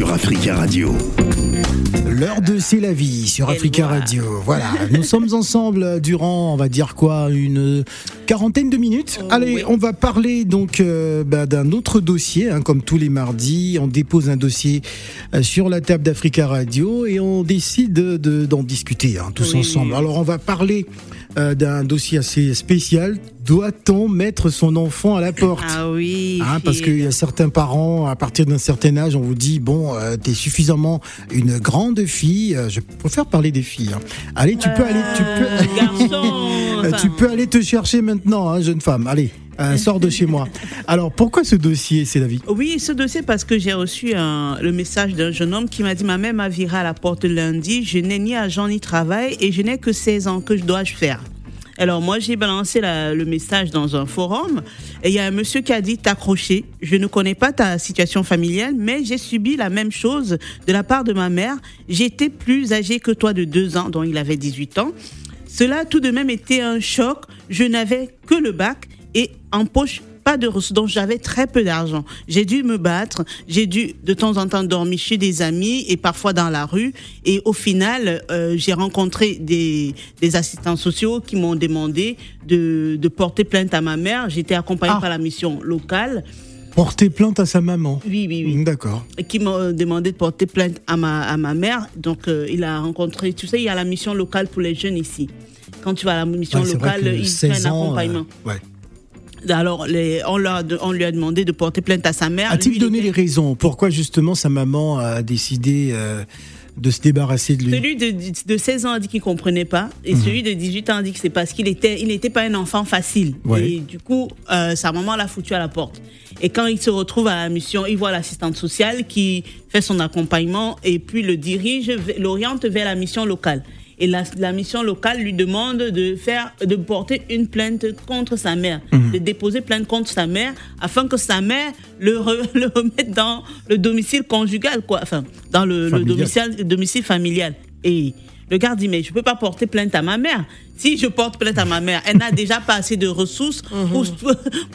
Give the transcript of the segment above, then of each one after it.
sur Africa Radio. L'heure de C'est la vie sur Africa Radio. Voilà, nous sommes ensemble durant, on va dire quoi, une quarantaine de minutes. Oh, Allez, oui. on va parler donc euh, bah, d'un autre dossier, hein, comme tous les mardis. On dépose un dossier euh, sur la table d'Africa Radio et on décide de- de- d'en discuter hein, tous Oui. ensemble. Alors, on va parler euh, d'un dossier assez spécial. Doit-on mettre son enfant à la porte Ah oui. Hein, parce qu'il y a certains parents, à partir d'un certain âge, on vous dit bon, euh, t'es suffisamment une grande fille. euh, je préfère parler des filles. hein. Allez, tu peux aller, tu peux, Garçon. euh, enfin, tu peux aller te chercher maintenant, hein, jeune femme. Allez, euh, sors de chez moi. Alors, pourquoi ce dossier, c'est Oui, ce dossier parce que j'ai reçu le message d'un jeune homme qui m'a dit ma mère m'a viré à la porte lundi, je n'ai ni agent ni travail et je n'ai que 16 ans, que je dois-je faire? Alors moi j'ai balancé la- le message dans un forum et il y a un monsieur qui a dit t'accrocher, je ne connais pas ta situation familiale mais j'ai subi la même chose de la part de ma mère. J'étais plus âgée que toi de deux ans, dont il avait 18 ans. Cela a tout de même été un choc. Je n'avais que le bac et en poche pas de ressources, donc j'avais très peu d'argent. J'ai dû me battre, j'ai dû de temps en temps dormir chez des amis et parfois dans la rue. Et au final, euh, j'ai rencontré des, des assistants sociaux qui m'ont demandé de, de porter plainte à ma mère. J'étais accompagnée Ah. par la mission locale. Porter plainte à sa maman. Oui, oui, oui D'accord. et qui m'a demandé de porter plainte à ma, à ma mère. Donc, euh, il a rencontré, tu sais, il y a la mission locale pour les jeunes ici. Quand tu vas à la mission Ouais, locale, il fait 16 un accompagnement. euh, ouais. Alors, les, on, a lui a demandé de porter plainte à sa mère. A-t-il donné était- les raisons Pourquoi justement sa maman a décidé euh, de se débarrasser de lui? Celui de, de 16 ans a dit qu'il comprenait pas, et Mhm. celui de 18 ans a dit que c'est parce qu'il était, il n'était pas un enfant facile. Ouais. Et du coup, euh, sa maman l'a foutu à la porte. Et quand il se retrouve à la mission, il voit l'assistante sociale qui fait son accompagnement et puis le dirige, l'oriente vers la mission locale. Et la, la mission locale lui demande de faire, de porter une plainte contre sa mère, Mhm. de déposer plainte contre sa mère, afin que sa mère le, re- le remette dans le domicile conjugal, quoi. Enfin, dans le, domicile le domicile familial. Et le gars dit, mais je peux pas porter plainte à ma mère. Si je porte plainte à ma mère, elle n'a déjà pas assez de ressources pour,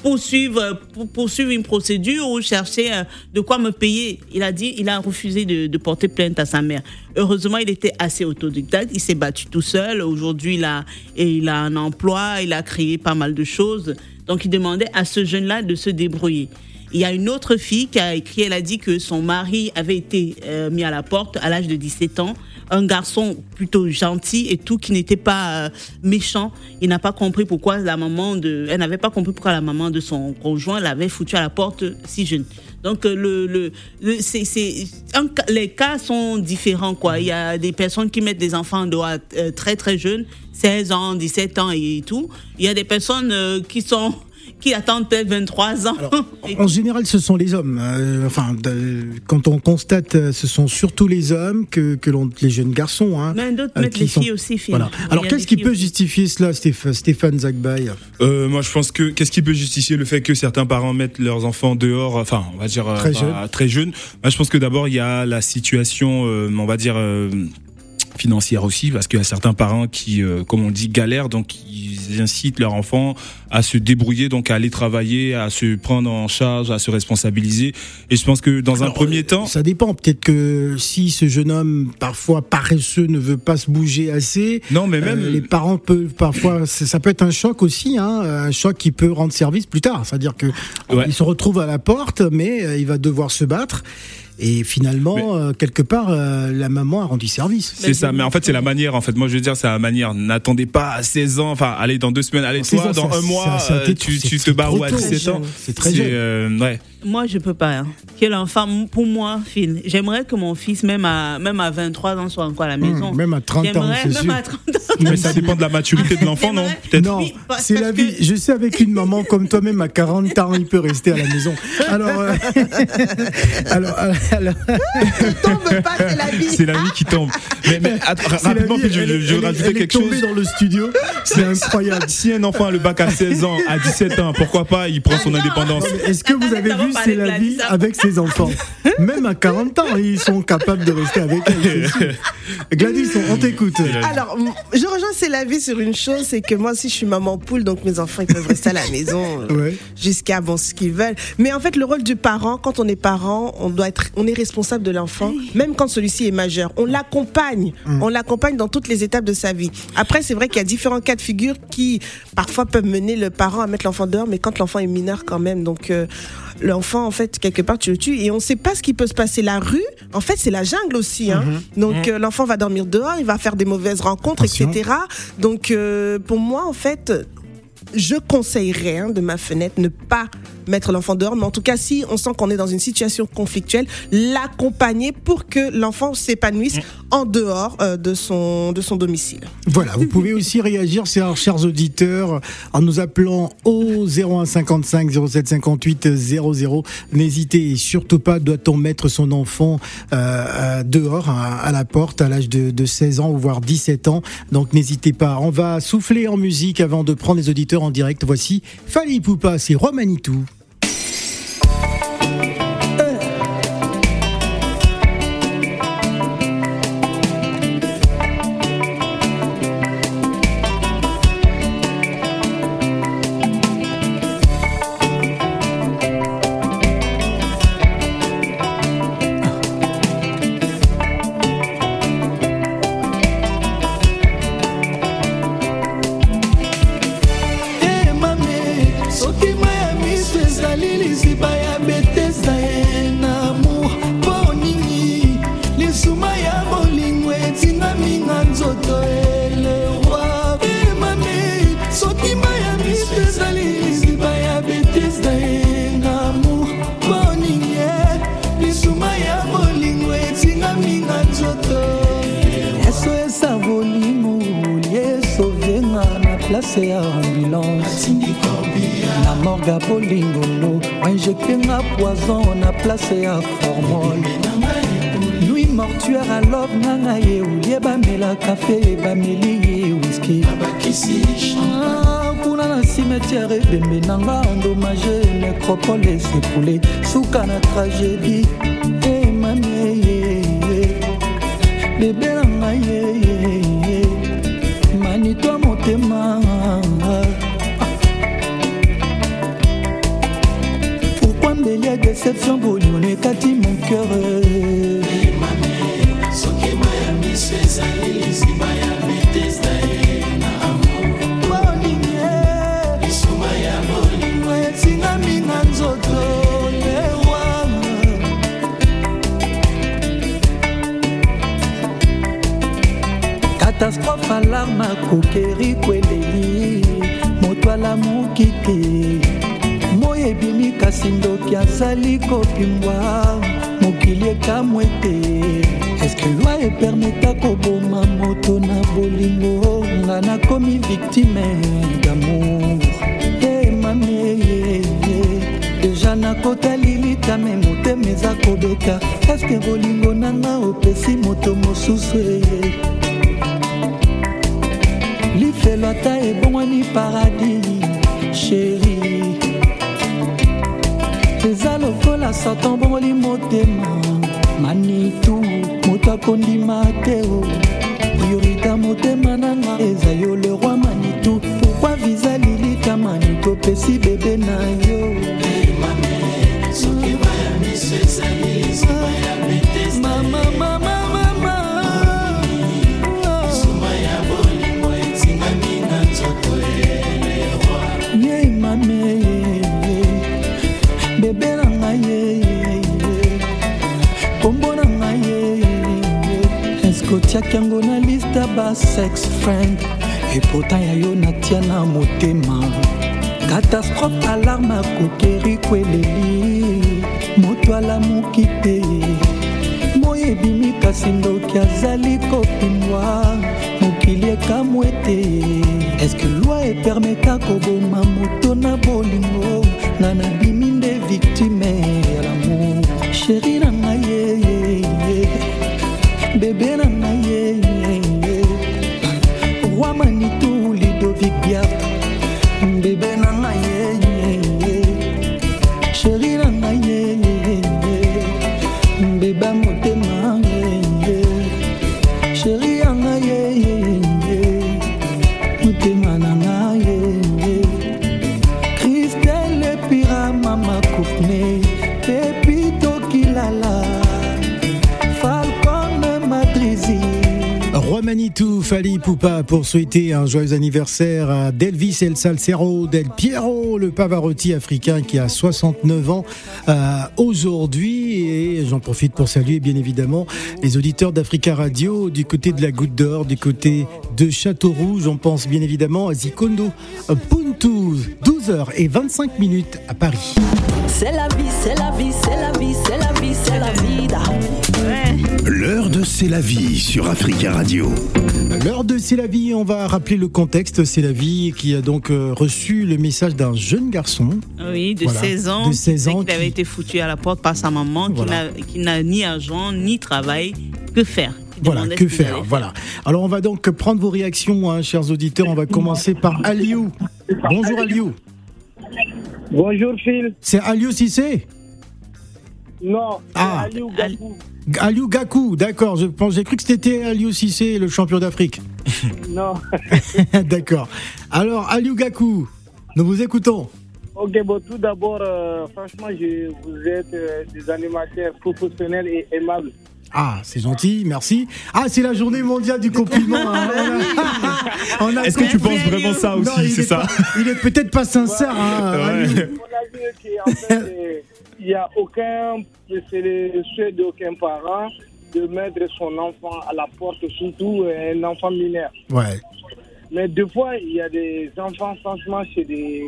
pour, suivre, pour, pour suivre une procédure ou chercher euh, de quoi me payer. Il a dit, il a refusé de, de porter plainte à sa mère. Heureusement, il était assez autodidacte. Il s'est battu tout seul. Aujourd'hui, il a, et il a un emploi. Il a créé pas mal de choses. Donc, il demandait à ce jeune-là de se débrouiller. Il y a une autre fille qui a écrit, elle a dit que son mari avait été euh, mis à la porte à l'âge de 17 ans. Un garçon plutôt gentil et tout, qui n'était pas euh, méchant. Il n'a pas compris pourquoi la maman de, elle n'avait pas compris pourquoi la maman de son conjoint l'avait foutu à la porte si jeune. Donc euh, le, le, c'est, c'est, les cas sont différents quoi. Il y a des personnes qui mettent des enfants dehors euh, très très jeunes, 16 ans, 17 ans et tout. Il y a des personnes qui sont qui attendent peut-être 23 ans. En général, ce sont les hommes. euh, enfin, de- quand on constate, euh, ce sont surtout les hommes que, que l'on, les jeunes garçons. Hein, Mais d'autres euh, mettent les sont- filles aussi. Voilà. Y Alors, qu'est-ce qui peut aussi. justifier cela, Stéph- Stéphane Zagbaï? Euh, moi, je pense que qu'est-ce qui peut justifier le fait que certains parents mettent leurs enfants dehors, enfin, on va dire Très bah, jeunes. très jeunes? Moi, je pense que d'abord il y a la situation, euh, on va dire euh, financière aussi, parce qu'il y a certains parents qui, euh, comme on dit, galèrent, donc ils incitent leurs enfants à se débrouiller, donc à aller travailler, à se prendre en charge, à se responsabiliser. Et je pense que dans un premier euh, temps, Ça dépend. Peut-être que si ce jeune homme, parfois paresseux, ne veut pas se bouger assez, non, mais même euh, les parents peuvent parfois, ça peut être un choc aussi, hein, un choc qui peut rendre service plus tard. C'est-à-dire que Ouais. il se retrouve à la porte, mais euh, il va devoir se battre. Et finalement, euh, quelque part, euh, la maman a rendu service. C'est ça, mais en fait c'est la manière. En fait, moi je veux dire c'est la manière. N'attendez pas à 16 ans. Enfin, allez dans deux semaines. Allez En 16 toi ans, dans ça- un mois, ça- ça euh, tu, te barres à tôt. 17 ans. C'est très jeune. euh, ouais. Moi, je peux pas. Hein. Quel enfant, pour moi, Phil, j'aimerais que mon fils, même à, même à 23 ans, soit encore à la maison. Mmh, même à 30 ans, c'est sûr. à 30 ans. Mais ça dépend de la maturité de l'enfant, non Peut-être? Non, c'est la que- vie. Je sais, avec une maman comme toi, même à 40 ans, il peut rester à la maison. Alors, euh, alors, alors, alors, tombe pas, c'est la vie. C'est la vie qui tombe. Mais, mais la rapidement, je, elle, je elle rajouter elle est quelque chose. dans le studio. C'est incroyable. Si un enfant a le bac à 16 ans, à 17 ans, pourquoi pas, il prend son indépendance. Non, mais Est-ce que vous avez vu c'est la vie avec ses enfants. Même à 40 ans, ils sont capables de rester avec elle. Gladys, on t'écoute. Alors, je rejoins c'est la vie sur une chose, c'est que moi aussi je suis maman poule, donc mes enfants ils peuvent rester à la maison euh, jusqu'à bon ce qu'ils veulent. Mais en fait, le rôle du parent, quand on est parent, on doit être, on est responsable de l'enfant, même quand celui-ci est majeur. On l'accompagne, mm. on l'accompagne dans toutes les étapes de sa vie. Après, c'est vrai qu'il y a différents cas de figure qui parfois peuvent mener le parent à mettre l'enfant dehors, mais quand l'enfant est mineur quand même, donc euh, l'enfant en fait quelque part tu le tues et on ne sait pas ce qui peut se passer. La rue, en fait, c'est la jungle aussi. Hein. Mm-hmm. Donc mm. euh, l'enfant va dormir dehors, il va faire des mauvaises rencontres, etc. Donc euh, pour moi, en fait, je conseillerais hein, de ma fenêtre ne pas mettre l'enfant dehors, mais en tout cas, si on sent qu'on est dans une situation conflictuelle, l'accompagner pour que l'enfant s'épanouisse en dehors euh, de, son, de son domicile. Voilà, vous pouvez aussi réagir, chers auditeurs, en nous appelant au 01 55 07 58 00. N'hésitez surtout pas, doit-on mettre son enfant euh, euh, dehors, à, la porte, à l'âge de, de 16 ans ou voire 17 ans. Donc n'hésitez pas. On va souffler en musique avant de prendre les auditeurs en direct. Voici Fali Poupa, c'est Romanitou. métropole esekoule suka na tragédie. Eh, Emami eh, eh, bebe na ngai yeye manito ya motema. Pourkui mbeli ya déception boliono ekati mon cœur? Soki mayamiso ezali liziba ya catastrophe alarme akokeri kweleli. Moto alamuki te. Moi ebimi kasi ndoki azali kopimbwa. Mokili ekamwe te. Eske lwi epermeta koboma moto na bolingo? Nga nakomi viktime damour. Emamie deja nakotali litame motema eza kobeka. Eske bolingo nanga opesi moto mosusu eye lifelo ata ebongwani paradis sheri eza lokola satan bongoli motema. Manitu moto akondima te o priorita motema chérie. Romanitou Fali Poupa pour souhaiter un joyeux anniversaire à Delvis El Salcero Del Piero, le Pavarotti africain qui a 69 ans euh, aujourd'hui. Et j'en profite pour saluer bien évidemment les auditeurs d'Africa Radio du côté de la Goutte d'Or, du côté de Château Rouge. On pense bien évidemment à Zikondo Puntu, 12h et 25 minutes à Paris. C'est la vie, c'est la vie, c'est la vie, c'est la vie, c'est la vida. L'heure de C'est la vie sur Africa Radio. L'heure de C'est la vie, on va rappeler le contexte. C'est la vie qui a donc euh, reçu le message d'un jeune garçon. Oui, de Voilà, 16 ans. de 16 ans qui avait été foutu à la porte par sa maman, qui Voilà. n'a- qui n'a ni argent, ni travail. Que faire? Voilà, que faire Voilà. Alors on va donc prendre vos réactions, hein, chers auditeurs. On va commencer par Aliou. Bonjour Aliou. Bonjour Phil. C'est Aliou Cissé? Non, Ah. Aliou Gakou. Aliou Gakou, d'accord. Je pense, j'ai cru que c'était Aliou Cissé, le champion d'Afrique. Non. d'accord. Alors Aliou Gakou, nous vous écoutons. Ok, bon, tout d'abord, euh, franchement, je, vous êtes euh, des animateurs professionnels et aimables. Ah, c'est gentil, merci. Ah, c'est la journée mondiale du compliment. hein. On a- Est-ce que tu penses vraiment ça aussi il C'est est ça pas- Il est peut-être pas sincère. hein, Ouais. Aliou. Mon avis est qu'en fait, euh, il n'y a aucun, c'est le souhait d'aucun parent de mettre son enfant à la porte, surtout euh, un enfant mineur. Ouais. Mais deux fois, il y a des enfants, franchement, c'est des,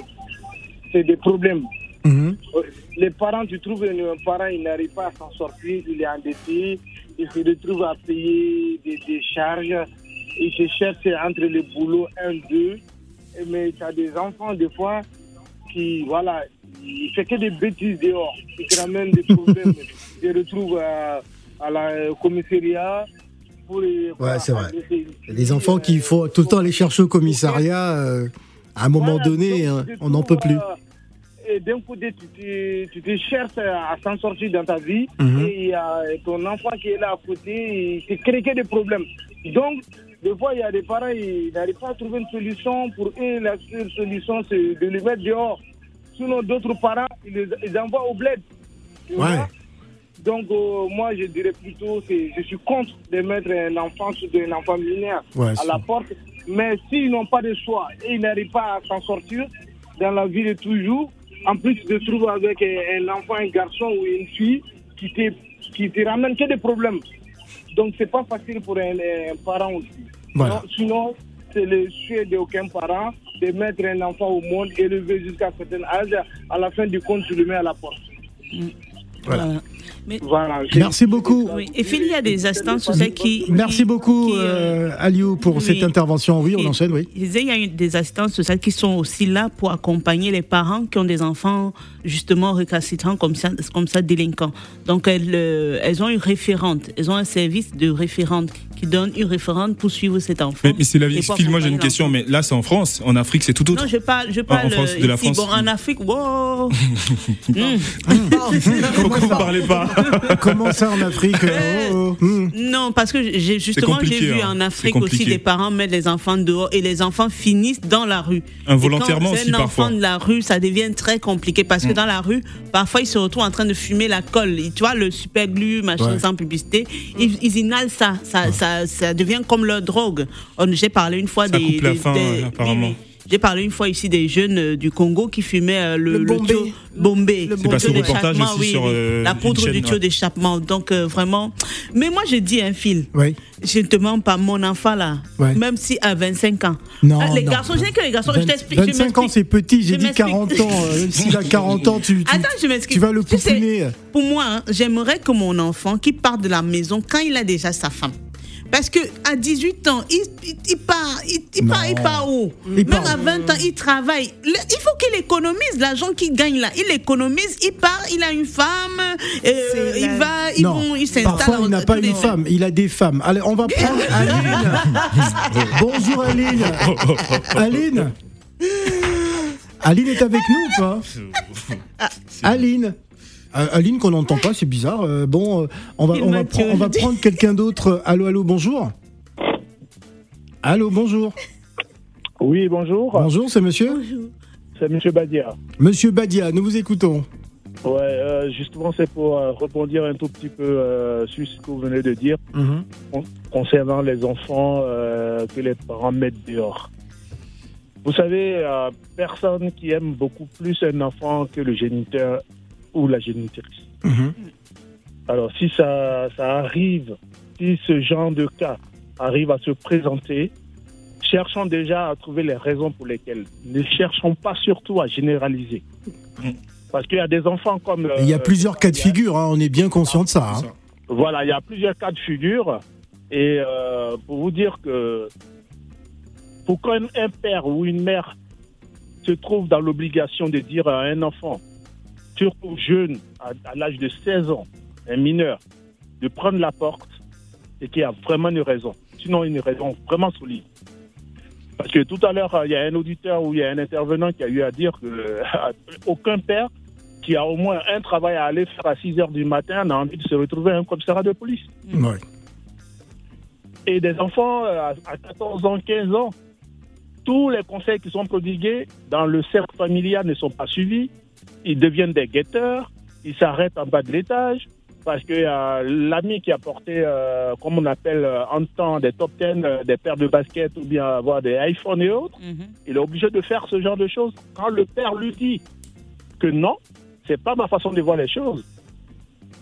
c'est des problèmes. Mhm. Euh, Les parents, tu trouves un parent, il n'arrive pas à s'en sortir, il est endetté, il se retrouve à payer des, des charges, il se cherche entre le boulot, un, deux, mais tu as des enfants, des fois, qui, voilà, il fait que des bêtises dehors, il te ramène des problèmes, il se retrouve à, à la euh, commissariat. Pour, les- Ouais, c'est vrai. des enfants qu'il faut tout le temps aller chercher au commissariat. euh, à un moment Voilà, donné, donc, hein, on n'en peut plus. euh, Et d'un côté, tu te, tu te cherches à s'en sortir dans ta vie, Mhm. et il y a ton enfant qui est là à côté, il te crée des problèmes. Donc, des fois, il y a des parents, ils n'arrivent pas à trouver une solution. Pour eux, la seule solution, c'est de les mettre dehors. Sinon, d'autres parents, ils les ils envoient au bled. Tu Ouais. vois Donc, euh, moi, je dirais plutôt, c'est- je suis contre de mettre un enfant sur un enfant mineur Ouais, à la porte. Mais s'ils n'ont pas de choix et ils n'arrivent pas à s'en sortir dans la vie de toujours, en plus, tu te trouves avec un un enfant, un garçon ou une fille qui te, qui te ramène que des problèmes. Donc, c'est pas facile pour un, un parent aussi. Voilà. Non, sinon, c'est le souhait d'aucun parent de mettre un enfant au monde, élever jusqu'à un certain âge. À la fin du compte, tu le mets à la porte. Voilà. Voilà. Mais Voilà. Je- Merci beaucoup. oui. Et Phil, il y a des instances sociales qui. Merci qui- beaucoup, qui, euh, euh, Aliou, pour oui. cette intervention. Oui, on Et- enchaîne, oui. Je disais, il y a des sociales qui sont aussi là pour accompagner les parents qui ont des enfants justement récalcitrants comme ça, comme ça délinquants. Donc elles, euh, elles ont une référente, elles ont un service de référente qui donne une référente pour suivre cet enfant. Mais, mais c'est la vie. Phil, moi j'ai une question, mais là c'est en France. En Afrique, c'est tout autre. Non, je parle, je parle en France, euh, de la. France. Bon, en Afrique, wow. Mm. Pourquoi vous parlez pas Comment ça en Afrique euh, oh, oh, hmm. Non, parce que j'ai justement j'ai vu hein. en Afrique aussi des parents mettre les enfants dehors et les enfants finissent dans la rue. Involontairement aussi, c'est un parfois. enfant de la rue, ça devient très compliqué parce que Mm. dans la rue, parfois ils se retrouvent en train de fumer la colle. Tu vois le super glue, machin, sans publicité, ils, ils inhalent ça. Ça, ça, ça devient comme leur drogue. J'ai parlé une fois Ça des, coupe la des- faim, des- euh, apparemment. oui, oui. J'ai parlé une fois ici des jeunes euh, du Congo qui fumaient euh, le, Le bombé, Le le C'est passé au reportage aussi sur, euh, la poudre chaîne, du tuyau ouais. d'échappement. Donc euh, vraiment, mais moi je dis un fil. Oui. Je ne te mens pas, mon enfant là, Ouais. même si à 25 ans. Non, Ah, les non. garçons, j'ai que les garçons, je 20 t'explique. je 25 ans, c'est petit. J'ai Je dit m'explique. 40 ans. euh, Même s'il a 40 ans, tu, tu, Attends, je tu vas le Tu sais, pouponner. Pour moi, hein, j'aimerais que mon enfant qui part de la maison quand il a déjà sa femme. Parce que à 18 ans, il, il, il part, il, part, il part où? Il Même part à 20 ans, il travaille. Le- il faut qu'il économise l'argent qu'il gagne là. Il économise, il part, il a une femme, euh, il la- va, ils non, vont, il s'installe. parfois il n'a pas une femme, il a des femmes. Allez, on va prendre Aline. Bonjour Aline. Aline. Aline est avec nous ou pas? Aline. Aline qu'on n'entend pas, c'est bizarre. Euh, bon, euh, on va, on on prendre quelqu'un d'autre. Allô, allô, bonjour. Allô, bonjour. Oui, bonjour. Bonjour, c'est monsieur C'est M. Badia. Monsieur Badia, nous vous écoutons. Ouais, euh, justement, c'est pour euh, rebondir un tout petit peu euh, sur ce que vous venez de dire Mhm. con- concernant les enfants euh, que les parents mettent dehors. Vous savez, euh, personne qui aime beaucoup plus un enfant que le géniteur ou la génitrice. Mhm. Alors, si ça, ça arrive, si ce genre de cas arrive à se présenter, cherchons déjà à trouver les raisons pour lesquelles. Ne cherchons pas surtout à généraliser. Parce qu'il y a des enfants comme... euh, Il y a plusieurs cas de figure, hein, on est bien conscient de ça. hein. Voilà, il y a plusieurs cas de figure. Et euh, pour vous dire que pour qu'un un père ou une mère se trouve dans l'obligation de dire à un enfant, surtout jeune, à, à l'âge de 16 ans, un mineur, de prendre la porte, c'est qu'il y a vraiment une raison. Sinon, une raison vraiment solide. Parce que tout à l'heure, il y a un auditeur ou il y a un intervenant qui a eu à dire que euh, père qui a au moins un travail à aller faire à 6 heures du matin n'a envie de se retrouver à un commissariat de police. Ouais. Et des enfants euh, à 14 ans, 15 ans, tous les conseils qui sont prodigués dans le cercle familial ne sont pas suivis. Ils deviennent des guetteurs, ils s'arrêtent en bas de l'étage parce que euh, l'ami qui a porté, euh, comme on appelle euh, en temps, des top 10, euh, des paires de baskets ou bien avoir des iPhones et autres, Mhm. il est obligé de faire ce genre de choses. Quand le père lui dit que non, c'est pas ma façon de voir les choses.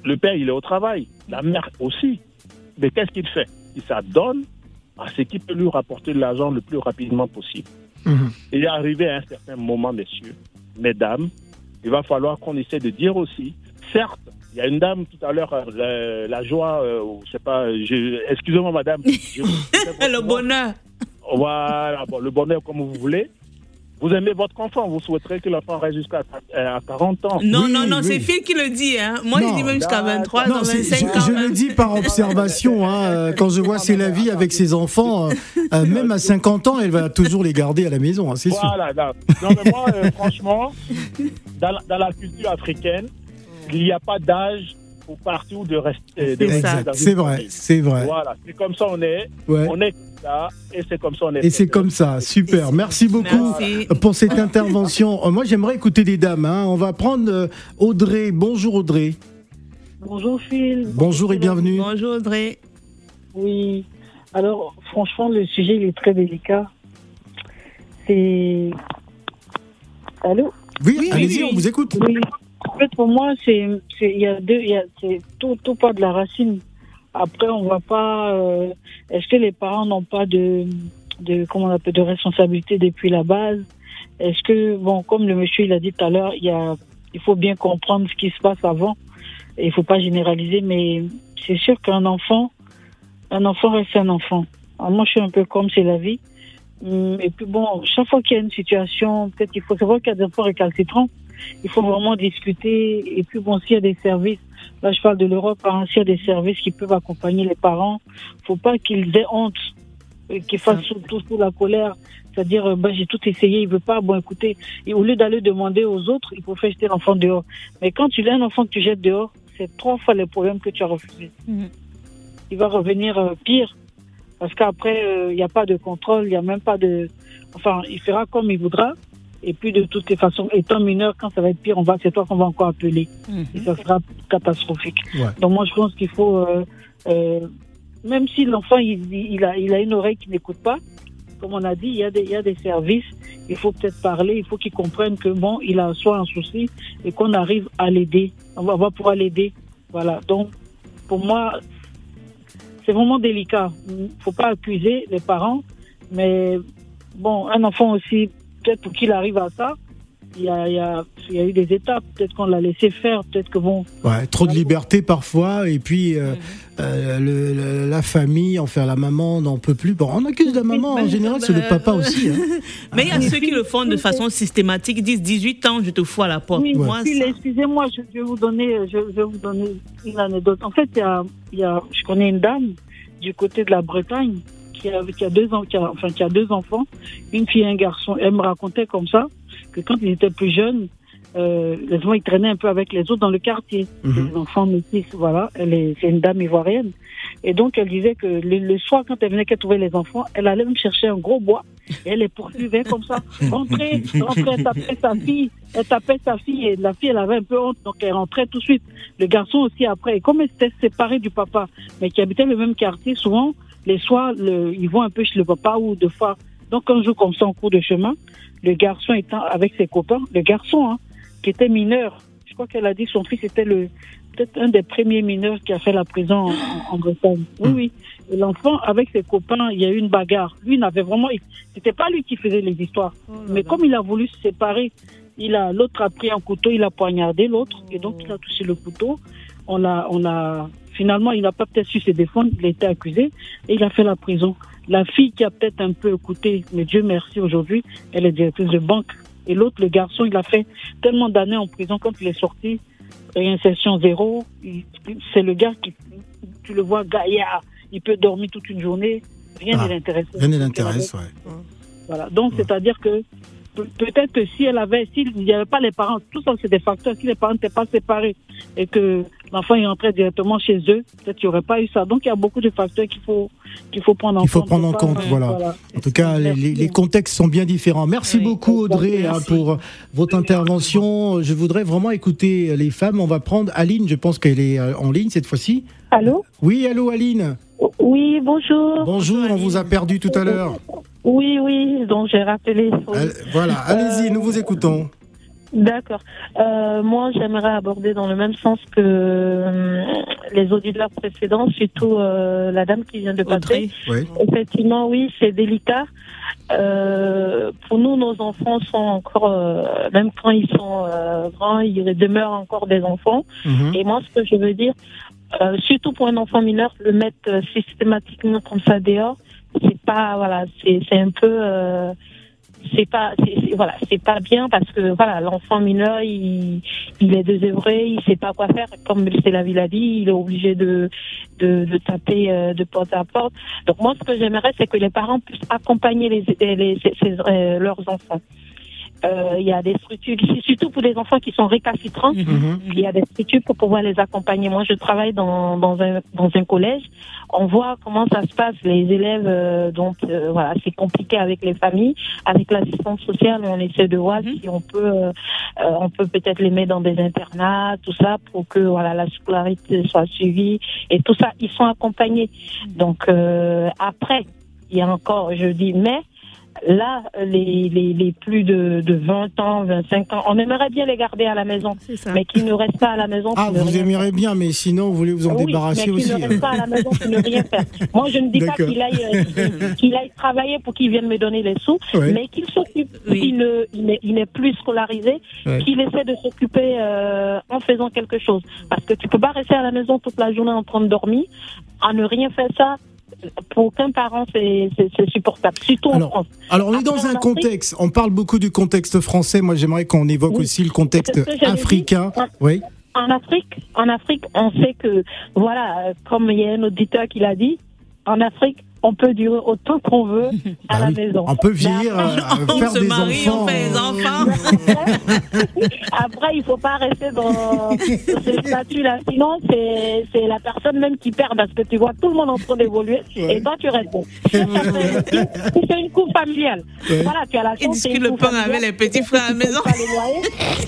Le père, il est au travail, la mère aussi. Mais qu'est-ce qu'il fait? Il s'adonne à ce qui peut lui rapporter de l'argent le plus rapidement possible. Mhm. Et arrivé à un certain moment, messieurs, mesdames, il va falloir qu'on essaie de dire aussi, certes, il y a une dame tout à l'heure, euh, la, la joie, euh, je sais pas, je- excusez-moi madame. je- Le bonheur. voilà, bon, le bonheur comme vous voulez. Vous aimez votre enfant, vous souhaiterez que l'enfant reste jusqu'à euh, à 40 ans. Non, Oui, non, non, oui. c'est Phil qui le dit. Hein. Moi, Non. je dis même jusqu'à 23 Non, ans, c'est- 25 je, ans. je le dis par observation. hein, euh, quand je vois C'est la vie avec ses enfants, euh, euh, même à 50 ans, elle va toujours les garder à la maison, hein, c'est sûr. Voilà, non, non, mais moi, euh, franchement, dans la, dans la culture africaine, il n'y a pas d'âge pour partir ou de rester. de C'est vrai, c'est vrai. Voilà, c'est comme ça on est, Ouais. on est ça, et c'est comme ça on est. Et c'est comme ça, super. Merci beaucoup Merci. pour cette intervention. Euh, Moi, j'aimerais écouter les dames. hein. On va prendre euh, Audrey. Bonjour Audrey. Bonjour Phil. Bonjour et bienvenue. Bonjour Audrey. Oui. Alors, franchement, le sujet il est très délicat. C'est. Allô? Oui, Oui, allez-y, oui. on vous écoute. Oui. En fait, pour moi, c'est, il y a deux, il y a, c'est tout, tout part de la racine. Après, on va pas. euh, est-ce que les parents n'ont pas de, de, comment on appelle, de responsabilité depuis la base? Est-ce que, bon, comme le monsieur il a dit tout à l'heure, il y a, il faut bien comprendre ce qui se passe avant. Il faut pas généraliser, mais c'est sûr qu'un enfant, un enfant reste un enfant. Moi, je suis un peu comme c'est la vie. Hum, Et puis bon, chaque fois qu'il y a une situation, peut-être qu'il faut savoir qu'il y a des enfants récalcitrants. Il faut vraiment discuter. Et puis bon, s'il y a des services, là je parle de l'Europe, hein, s'il y a des services qui peuvent accompagner les parents, faut pas qu'ils aient honte, euh, qu'ils fassent tout, tout sous la colère. C'est-à-dire, euh, bah, j'ai tout essayé, il veut pas, bon écoutez, et au lieu d'aller demander aux autres, il faut faire jeter l'enfant dehors. Mais quand tu as un enfant que tu jettes dehors, c'est trois fois les problèmes que tu as refusés. Mhm. Il va revenir euh, pire. Parce qu'après, euh, il n'y a pas de contrôle, il n'y a même pas de... Enfin, il fera comme il voudra. Et puis, de toutes les façons, étant mineur, quand ça va être pire, on va, c'est toi qu'on va encore appeler. Et ça sera catastrophique. Ouais. Donc, moi, je pense qu'il faut... euh, euh, même si l'enfant, il, il, a, il a une oreille qui n'écoute pas, comme on a dit, il y a des, il y a des services. Il faut peut-être parler, il faut qu'il comprenne que, bon, il a soit un souci et qu'on arrive à l'aider. On va, on va pouvoir l'aider. Voilà. Donc, pour moi, c'est vraiment délicat. Il faut pas accuser les parents, mais bon, un enfant aussi, peut-être pour qu'il arrive à ça, il y a, il y a, il y a eu des étapes. Peut-être qu'on l'a laissé faire, peut-être que bon. Ouais, trop de liberté parfois, et puis euh, euh, le- le- la famille, enfin la maman n'en peut plus. Bon, on accuse la maman, en Ben, général, c'est le ben, papa euh, aussi. hein. Mais il y a ceux qui le font de façon systématique. Ils disent 18 ans, je te fous à la porte. Oui, ça- excusez-moi, je vais vous donner, je vais vous donner une anecdote. En fait, il y a, il y a, je connais une dame du côté de la Bretagne qui a, qui a deux ans, qui a, enfin, qui a deux enfants, une fille et un garçon. Elle me racontait comme ça que quand ils étaient plus jeunes, euh, les enfants ils traînaient un peu avec les autres dans le quartier. Mhm. Les enfants métis, voilà. Elle est, c'est une dame ivoirienne. Et donc, elle disait que le, le soir, quand elle venait qu'elle trouvait les enfants, elle allait me chercher un gros bois et elle les poursuivait comme ça. Rentrez, rentrez, elle tapait sa fille, elle tapait sa fille et la fille, elle avait un peu honte, donc elle rentrait tout de suite. Le garçon aussi après. Et comme elle s'était séparée du papa, mais qui habitait le même quartier, souvent, les soirs, le, ils vont un peu chez le papa ou deux fois. Donc, un jour comme ça, en cours de chemin, le garçon étant avec ses copains, le garçon, hein, qui était mineur, je crois qu'elle a dit que son fils était le, peut-être un des premiers mineurs qui a fait la prison en, en Bretagne. Oui, oui. L'enfant, avec ses copains, il y a eu une bagarre. Lui, n'avait vraiment, c'était pas lui qui faisait les histoires. Mais comme il a voulu se séparer, il a, l'autre a pris un couteau, il a poignardé l'autre, et donc il a touché le couteau. On l'a, on l'a, finalement, il n'a pas peut-être su se défendre, il a été accusé, et il a fait la prison. La fille qui a peut-être un peu écouté, mais Dieu merci aujourd'hui, elle est directrice de banque. Et l'autre, le garçon, il a fait tellement d'années en prison quand il est sorti, réinsertion zéro. C'est le gars qui, tu le vois gaillard, il peut dormir toute une journée, rien Ah, ne l'intéresse. Rien ne l'intéresse, ouais. Voilà. Donc, c'est-à-dire que peut-être que si elle avait, s'il n'y avait pas les parents, tout ça c'est des facteurs, si les parents n'étaient pas séparés et que l'enfant est rentré directement chez eux, peut-être qu'il n'y aurait pas eu ça. Donc, il y a beaucoup de facteurs qu'il faut, qu'il faut prendre en Il faut compte. prendre en compte, voilà. En tout cas, les, contextes sont bien différents. Merci beaucoup, Audrey, hein, pour votre intervention. Je voudrais vraiment écouter les femmes. On va prendre Aline, je pense qu'elle est euh, en ligne cette fois-ci. Allô? Oui, allô, Aline. Oui, bonjour. Bonjour, on vous a perdu tout à l'heure. Oui, oui, donc j'ai rappelé. oui. Voilà, allez-y, nous vous écoutons. D'accord. Euh, moi, j'aimerais aborder dans le même sens que euh, les auditeurs précédents, surtout euh, la dame qui vient de passer. Oui. Effectivement, oui, c'est délicat. Euh, pour nous, nos enfants sont encore, euh, même quand ils sont euh, grands, ils demeurent encore des enfants. Mhm. Et moi, ce que je veux dire, euh, surtout pour un enfant mineur, le mettre euh, systématiquement comme ça dehors, c'est pas, voilà, c'est un peu, euh, c'est pas, c'est- voilà, c'est pas bien parce que voilà, l'enfant mineur, il, il est désœuvré, il sait pas quoi faire. Comme c'est la ville a dit, il est obligé de, de, de taper euh, de porte à porte. Donc moi, ce que j'aimerais, c'est que les parents puissent accompagner les, les, ces- ces- euh, leurs enfants. Euh, Il y a des structures surtout pour les enfants qui sont récalcitrants. Il y a des structures pour pouvoir les accompagner. Moi, je travaille dans, dans, un, dans un collège. On voit comment ça se passe. Les élèves, euh, donc, euh, voilà, c'est compliqué avec les familles. Avec l'assistance sociale, on essaie de voir si on peut, euh, euh, on peut peut-être les mettre dans des internats, tout ça, pour que voilà la scolarité soit suivie et tout ça. Ils sont accompagnés. Donc euh, après, il y a encore, je dis, mais là, les, les, les plus de, de 20 ans, 25 ans, on aimerait bien les garder à la maison, mais qu'ils ne restent pas à la maison. Ah, pour ne vous aimeriez bien, mais sinon, vous voulez vous en oui, débarrasser mais qu'il aussi. ne reste pas à la maison pour ne rien faire. Moi, je ne dis pas D'accord. qu'il aille, euh, qu'il aille travailler pour qu'il vienne me donner les sous, Ouais. mais qu'il s'occupe, qu'il ne, il n'est- il n'est plus scolarisé, Ouais. qu'il essaie de s'occuper euh, en faisant quelque chose. Parce que tu peux pas rester à la maison toute la journée en train de dormir, à ne rien faire ça. Pour aucun parent, c'est supportable, surtout en France. Alors, on est dans un contexte, on parle beaucoup du contexte français. Moi, j'aimerais qu'on évoque aussi le contexte africain. Oui. En Afrique, en Afrique, on sait que, voilà, comme il y a un auditeur qui l'a dit, en Afrique, on peut durer autant qu'on veut à la maison. On peut vieillir, euh, après- euh, faire des enfants. Après, il faut pas rester dans ce statut-là. Sinon, c'est c'est la personne même qui perd parce que tu vois tout le monde en train d'évoluer et toi, tu restes. Si c'est une coupe familiale, Ouais. voilà, tu as la Et chance. une le pain avec les petits frères à la maison. pas les loyers.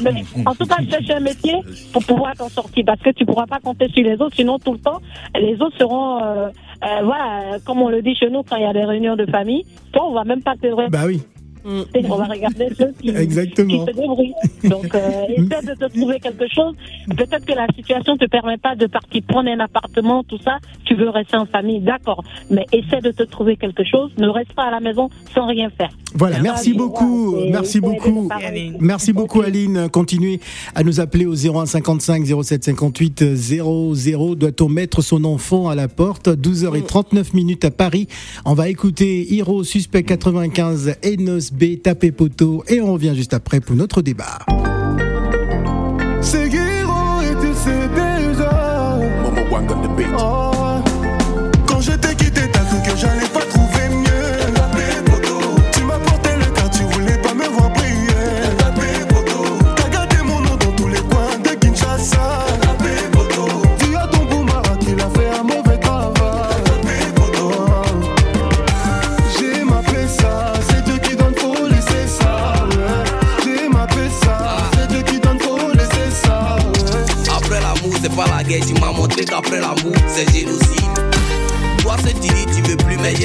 Mais en tout cas, cherche un métier pour pouvoir t'en sortir parce que tu pourras pas compter sur les autres, sinon tout le temps, les autres seront, euh, euh, voilà, comme on le dit chez nous quand il y a des réunions de famille, toi, on va même pas te Bah oui. On va regarder ceux qui, Exactement. qui se débrouillent. Donc, euh, essaie de te trouver quelque chose. Peut-être que la situation ne te permet pas de partir prendre un appartement, tout ça. Tu veux rester en famille, d'accord. Mais essaie de te trouver quelque chose. Ne reste pas à la maison sans rien faire. Voilà, merci beaucoup, merci beaucoup, merci beaucoup Aline. Continuez à nous appeler au 01 55 07 58 00. Doit-on mettre son enfant à la porte? 12h39 minutes à Paris. On va écouter Hiro Suspect 95 Enos B Tapé Poteau et on revient juste après pour notre débat. C'est Guiro et tu sais déjà. Oh,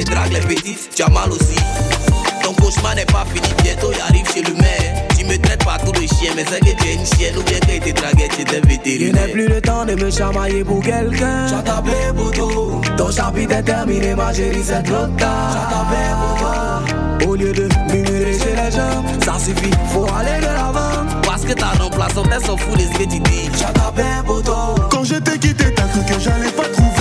je drague les petites, tu as mal aussi. Ton cauchemar n'est pas fini, bientôt il arrive chez le maire. Tu me traites pas tout de chien, mais c'est que tu es une chienne ou bien que tu dragué, tu es Je vétérinaire. n'ai plus le temps de me chamailler pour quelqu'un. J'ai tapé pour tout. Ton chapitre est terminé, ma chérie, c'est trop tard. J'ai tapé pour toi. Au lieu de murmurer chez les gens, ça suffit, faut aller de l'avant. Parce que ta remplaçante, elle s'en fout de ce que tu dis. J'ai tapé pour toi. Quand je t'ai quitté, t'as cru que j'allais pas trouver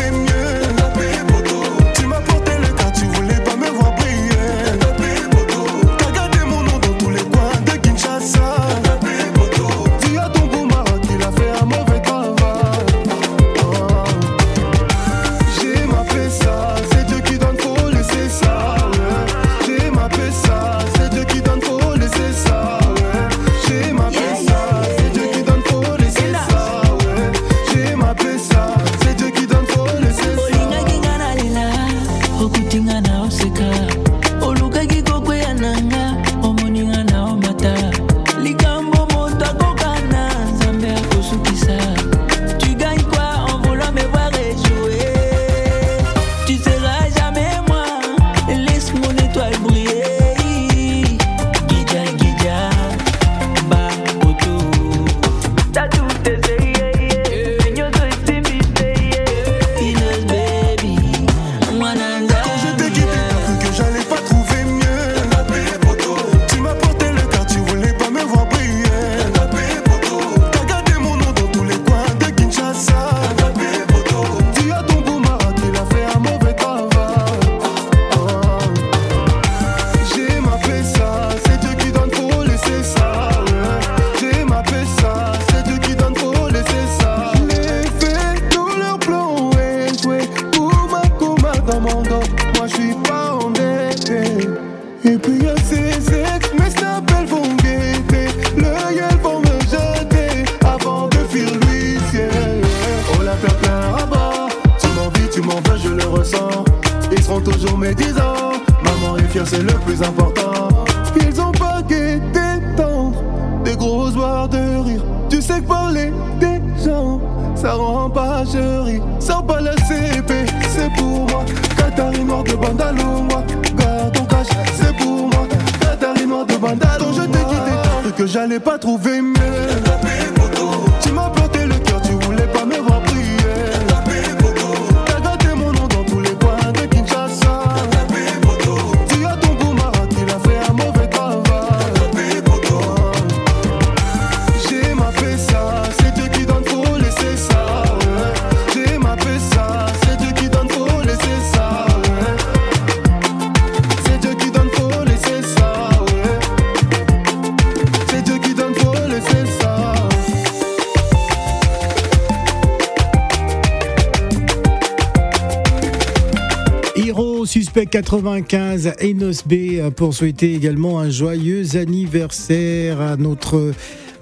Suspect 95 Enos B euh, pour souhaiter également un joyeux anniversaire à notre,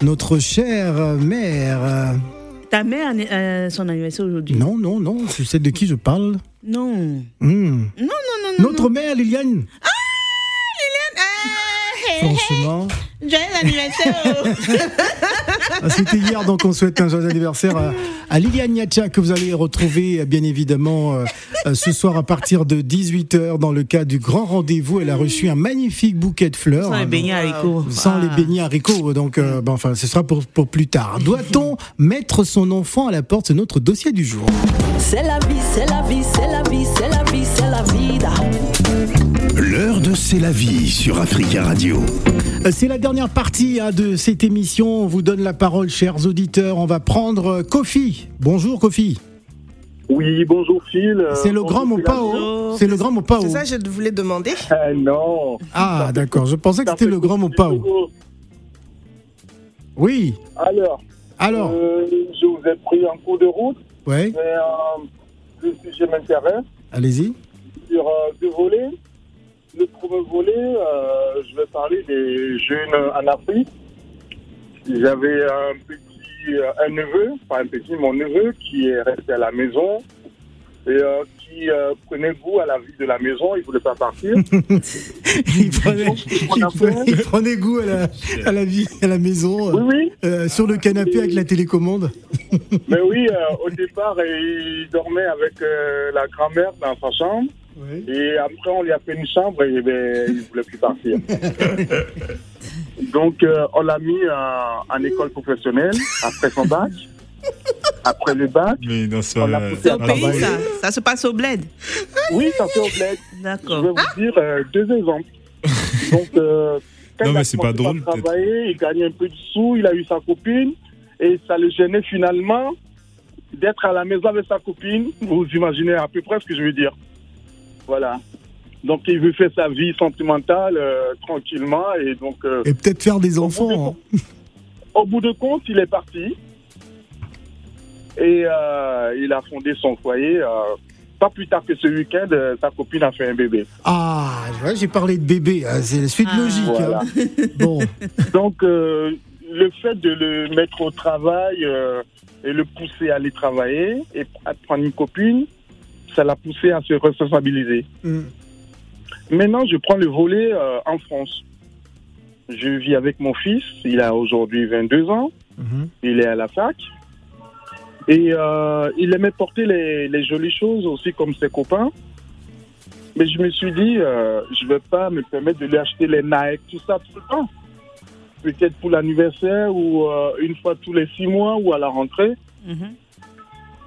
notre chère mère. Ta mère a euh, son anniversaire aujourd'hui Non, non, non, tu sais de qui je parle Non. Hmm. Non, non, non, non. Notre mère, Liliane Ah, Liliane Franchement. Joyeux anniversaire Ah, C'était hier, donc on souhaite un joyeux anniversaire à, à Liliane Niacha que vous allez retrouver euh, bien évidemment euh, euh, ce soir à partir de 18h dans le cadre du grand rendez-vous. Elle a reçu un magnifique bouquet de fleurs. Sans les hein, beignets haricots. Sans Ah. les beignets haricots, donc euh, enfin, ce sera pour, pour plus tard. Doit-on mettre son enfant à la porte? C'est notre dossier du jour. C'est la vie, c'est la vie, c'est la vie, c'est la vie, c'est la vida. L'heure de C'est la vie sur Africa Radio. Euh, C'est la dernière partie hein, de cette émission. On vous donne la parole, chers auditeurs. On va prendre euh, Kofi. Bonjour Kofi. Oui, bonjour Phil. Euh, C'est le grand bonjour, Mopao. C'est le grand Mopao. C'est ça, je voulais demander. Ah, non. Ah, d'accord. Je pensais que c'était le grand Mopao. Oui. Alors. Alors. euh, je vous ai pris en cours de route. Ouais. Mais euh, le sujet m'intéresse. Allez-y. Sur euh, deux volets. Le premier volet, euh, je vais parler des jeunes en Afrique. J'avais un petit, euh, un neveu, pas un petit, mon neveu, qui est resté à la maison et euh, qui euh, prenait goût à la vie de la maison, il voulait pas partir. il, prenait, il, prenait, il prenait goût à la, à la vie, à la maison, Oui, oui. euh, sur le canapé avec la télécommande. Mais oui, au départ, il dormait avec la grand-mère dans sa chambre. Et après, on lui a fait une chambre et ben, il voulait plus partir. Donc, euh, on l'a mis en, en école professionnelle après son bac. Après le bac, Mais non, c'est on l'a poussé C'est à au pays, travailler. ça Ça se passe au bled Oui, ça fait au bled. Je D'accord. vais vous dire euh, deux exemples. Donc, euh, quand Non, il a mais c'est pas drôle, à travailler, il gagnait un peu de sous, il a eu sa copine, et ça le gênait finalement d'être à la maison avec sa copine. Vous imaginez à peu près ce que je veux dire. Voilà. Donc, il veut faire sa vie sentimentale euh, tranquillement, et donc, euh, Et peut-être faire des enfants. hein. au bout de compte, il est parti. Et euh, il a fondé son foyer. euh, pas plus tard que ce week-end, euh, sa copine a fait un bébé. Ah, j'ai parlé de bébé, ah, c'est la suite Ah. logique. Voilà. hein. Bon, Donc, euh, le fait de le mettre au travail euh, et le pousser à aller travailler et à prendre une copine, ça l'a poussé à se responsabiliser. Mm. Maintenant, je prends le volet euh, en France. Je vis avec mon fils, il a aujourd'hui 22 ans, Mhm. il est à la fac. Et euh, il aimait porter les, les jolies choses aussi comme ses copains. Mais je me suis dit, euh, je ne vais pas me permettre de lui acheter les Nike, tout ça, tout le temps. Peut-être pour l'anniversaire ou euh, une fois tous les six mois ou à la rentrée. Mhm.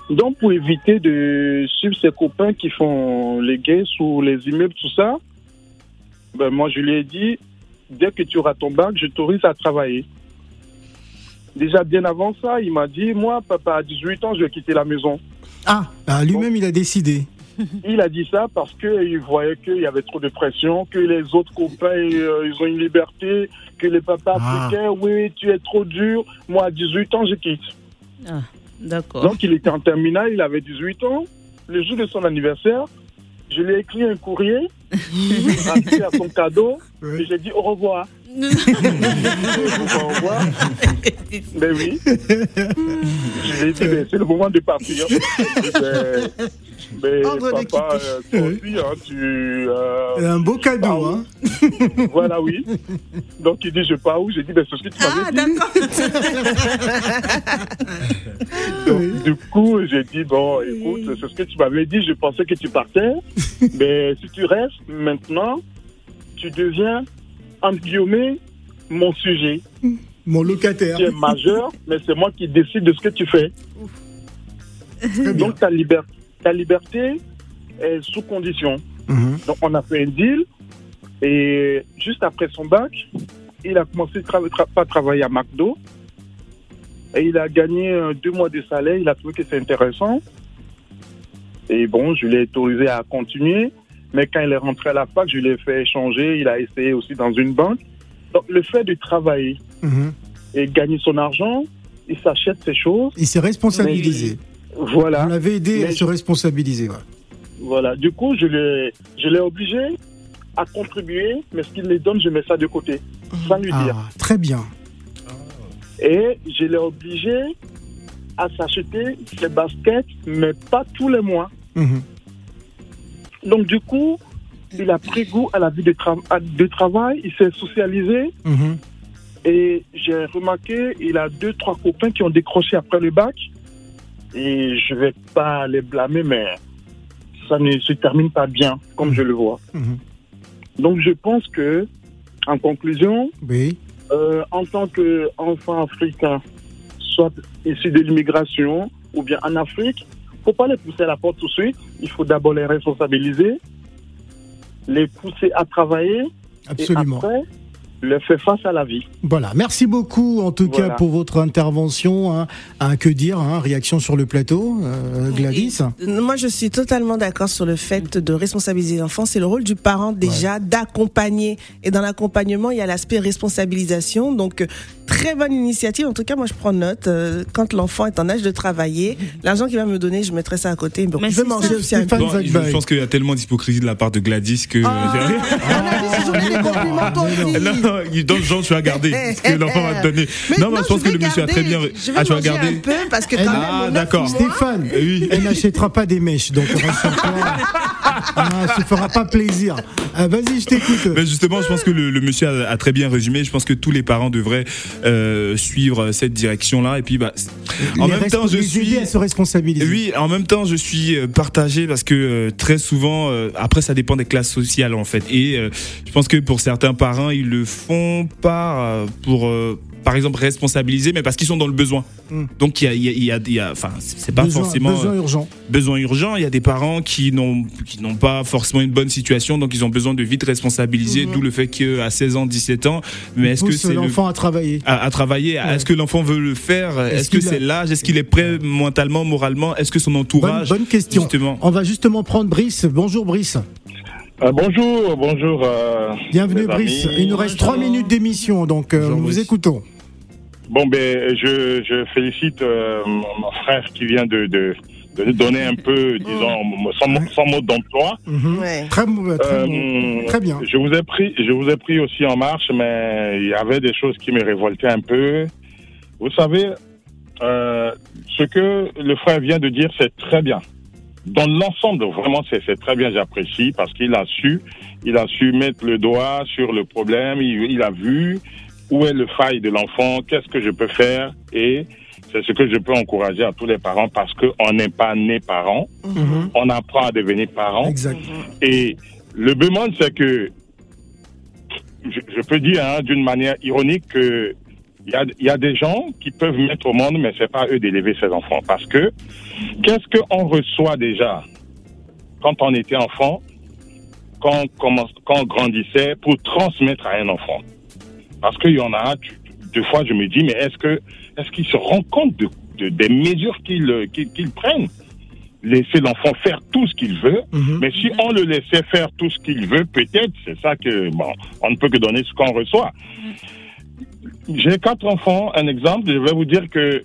Donc, pour éviter de suivre ses copains qui font les gays sous les immeubles, tout ça, ben, moi, je lui ai dit, dès que tu auras ton bac, je t'autorise à travailler. Déjà, bien avant ça, il m'a dit, moi, papa, à 18 ans, je vais quitter la maison. Ah, ah, lui-même, il a décidé. Il a dit ça parce qu'il voyait qu'il y avait trop de pression, que les autres copains, euh, ils ont une liberté, que les papas Ah. africains, oui, tu es trop dur. Moi, à 18 ans, je quitte. Ah, D'accord. Donc, il était en terminale, il avait 18 ans. Le jour de son anniversaire, je lui ai écrit un courrier, racheté à son cadeau, et j'ai dit au revoir. Ben oui. Je lui ai dit, c'est le moment de partir. Ordre de papa, euh, toi aussi, hein, tu. euh, Un beau cadeau, hein. voilà, oui. Donc, il dit, je pars où? J'ai dit, ben, c'est ce que tu m'avais Ah, dit. Donc, du coup, j'ai dit, bon, écoute, c'est ce que tu m'avais dit, je pensais que tu partais. mais si tu restes, maintenant, tu deviens, entre guillemets, mon sujet. Mon locataire. Tu es majeur, mais c'est moi qui décide de ce que tu fais. Donc, ta, liber- ta liberté est sous condition. Mhm. Donc, on a fait un deal. Et juste après son bac, il a commencé à tra- tra- pas travailler à McDo. Et il a gagné euh, deux mois de salaire. Il a trouvé que c'est intéressant. Et bon, je l'ai autorisé à continuer. Mais quand il est rentré à la fac, je l'ai fait échanger. Il a essayé aussi dans une banque. Donc, le fait de travailler Mhm. et gagner son argent, il s'achète ses choses. Il s'est responsabilisé. Voilà. On l'avait aidé à se responsabiliser. ouais. Voilà. Du coup, je l'ai, je l'ai obligé à contribuer, mais ce qu'il les donne, je mets ça de côté, sans lui dire. Ah, très bien. Et je l'ai obligé à s'acheter ses baskets, mais pas tous les mois. Mhm. Donc, du coup, il a pris goût à la vie de, tra- à- de travail, il s'est socialisé. Mhm. Et j'ai remarqué, il a deux, trois copains qui ont décroché après le bac. Et je vais pas les blâmer, mais ça ne se termine pas bien, comme je le vois. Mhm. Donc je pense que, en conclusion, Oui. euh, en tant qu'enfant africain, soit issu de l'immigration ou bien en Afrique, faut pas les pousser à la porte tout de suite. Il faut d'abord les responsabiliser, les pousser à travailler Absolument. et après leur faire face à la vie. Voilà, merci beaucoup en tout Voilà. cas pour votre intervention. hein. Un que dire, hein, réaction sur le plateau, euh, Gladys Moi, je suis totalement d'accord sur le fait de responsabiliser l'enfant. C'est le rôle du parent déjà d'accompagner. Et dans l'accompagnement, il y a l'aspect responsabilisation. Donc, euh, très bonne initiative. En tout cas, moi, je prends note. Euh, quand l'enfant est en âge de travailler, l'argent qu'il va me donner, je mettrai ça à côté. Bon, Mais je vais manger ça. aussi un peu. Bon, je pense qu'il y a tellement d'hypocrisie de la part de Gladys que. Ah, non, il donne genre, tu vas garder ce que l'enfant va te donner. Mais non, moi, je pense que le monsieur a très bien. Je vais Ah, tu vas manger garder un peu parce que quand Ah, d'accord. Stéphane, Oui. elle n'achètera pas des mèches, donc. Ah, ça ne fera pas plaisir. Ah, Vas-y, je t'écoute. Ben justement, je pense que le, le monsieur a, a très bien résumé. Je pense que tous les parents devraient euh, suivre cette direction-là. Et puis, bah, en Les même temps, je suis. à se responsabiliser. Oui, en même temps, je suis euh, partagé parce que euh, très souvent, euh, après, ça dépend des classes sociales en fait. Et euh, je pense que pour certains parents, ils le font pas pour, euh, par exemple, responsabiliser, mais parce qu'ils sont dans le besoin. Mm. Donc, il y a, il y a- il y a, il y a- enfin, c'est pas besoin, forcément besoin euh, urgent. besoin urgent. Il y a des parents qui n'ont qui n'ont pas forcément une bonne situation, donc ils ont besoin de vite responsabiliser. D'où le fait qu'à 16 ans, 17 ans, mais est-ce que c'est le l'enfant à travailler. à, à travailler. Est-ce que l'enfant veut le faire? Est-ce que c'est l'âge? Est-ce qu'il est prêt mentalement, moralement? Est-ce que son entourage bonne question. Justement? On va justement prendre Brice. Bonjour Brice. Euh, bonjour, bonjour. euh, Bienvenue Brice. amis. Il nous reste trois minutes d'émission, donc euh, Bonjour, nous vous Brice. écoutons. Bon, ben, je, je félicite euh, mon frère qui vient de, de, de nous donner un peu, disons, son, mot- son mode d'emploi. Ouais. Très, très, Euh, très bien. Je vous ai pris, je vous ai pris aussi en marche, mais il y avait des choses qui me révoltaient un peu. Vous savez, euh, ce que le frère vient de dire, c'est très bien. Dans l'ensemble, vraiment, c'est c'est très bien, j'apprécie, parce qu'il a su, il a su mettre le doigt sur le problème, il, il a vu où est le faille de l'enfant, qu'est-ce que je peux faire, et c'est ce que je peux encourager à tous les parents, parce qu'on n'est pas né parent, Mhm. on apprend à devenir parent. Exact. Et le bémol, c'est que je, je peux dire hein, d'une manière ironique que il y a, il y a des gens qui peuvent mettre au monde, mais c'est pas eux d'élever ces enfants. Parce que qu'est-ce qu'on reçoit déjà quand on était enfant, quand quand on grandissait pour transmettre à un enfant? Parce qu'il y en a, tu- deux fois, je me dis, mais est-ce que est-ce qu'ils se rendent compte de, de- des mesures qu'ils euh, qu'ils qu'ils prennent Laisser l'enfant faire tout ce qu'il veut, Mhm. mais si on le laissait faire tout ce qu'il veut, peut-être, c'est ça que, bon, on ne peut que donner ce qu'on reçoit. J'ai quatre enfants, un exemple, je vais vous dire que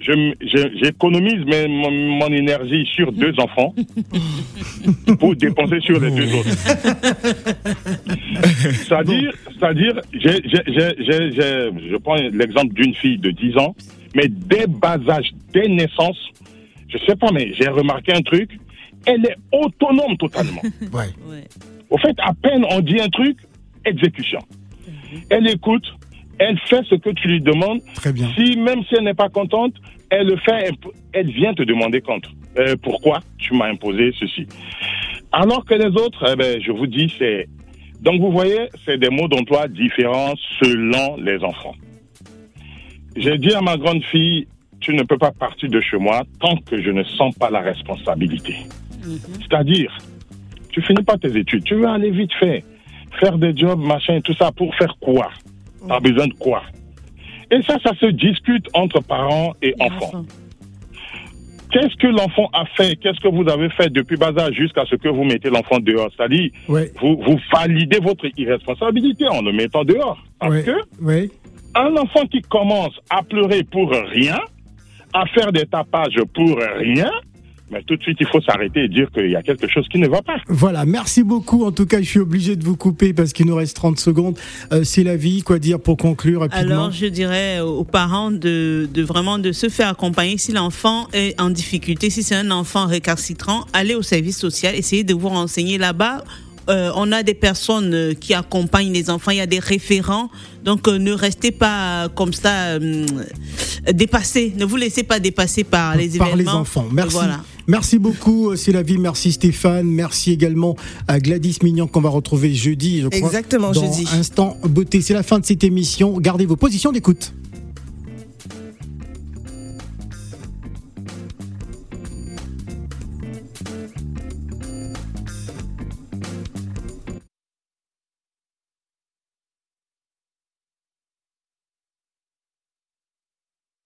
je m- je- j'économise mes- mon, mon énergie sur deux enfants pour dépenser sur les deux autres. C'est-à-dire, c'est-à-dire, j'ai- j'ai- j'ai- j'ai- j'ai- je prends l'exemple d'une fille de 10 ans, mais dès bas âge, dès naissance, je sais pas, mais j'ai remarqué un truc, elle est autonome totalement. Ouais. Ouais. Au fait, à peine on dit un truc, exécution. Elle écoute, elle fait ce que tu lui demandes. Très bien. Si même si elle n'est pas contente, elle le fait, elle, vient te demander contre. Euh, pourquoi tu m'as imposé ceci? Alors que les autres, eh ben, je vous dis, c'est donc vous voyez, c'est des mots d'emploi différents selon les enfants. J'ai dit à ma grande fille, tu ne peux pas partir de chez moi tant que je ne sens pas la responsabilité. C'est-à-dire, tu finis pas tes études, tu veux aller vite fait, faire des jobs, machin, et tout ça, pour faire quoi? T'as besoin de quoi Et ça, ça se discute entre parents et enfants. Qu'est-ce que l'enfant a fait? Qu'est-ce que vous avez fait depuis bas âge jusqu'à ce que vous mettez l'enfant dehors? C'est-à-dire, Ouais. vous, vous validez votre irresponsabilité en le mettant dehors. Parce Ouais. que Ouais. un enfant qui commence à pleurer pour rien, à faire des tapages pour rien, mais tout de suite, il faut s'arrêter et dire qu'il y a quelque chose qui ne va pas. Voilà, merci beaucoup. En tout cas, je suis obligé de vous couper parce qu'il nous reste 30 secondes. Euh, c'est la vie, quoi dire pour conclure rapidement Alors, je dirais aux parents de, de vraiment de se faire accompagner si l'enfant est en difficulté, si c'est un enfant récalcitrant, allez au service social, essayez de vous renseigner là-bas. Euh, on a des personnes euh, qui accompagnent les enfants, il y a des référents, donc euh, ne restez pas comme ça euh, dépassés, ne vous laissez pas dépasser par les par événements. les enfants. Merci. Voilà. Merci beaucoup, c'est la vie. Merci Stéphane. Merci également à Gladys Mignon qu'on va retrouver jeudi. Je crois, Exactement, dans jeudi. Instant beauté. C'est la fin de cette émission. Gardez vos positions d'écoute.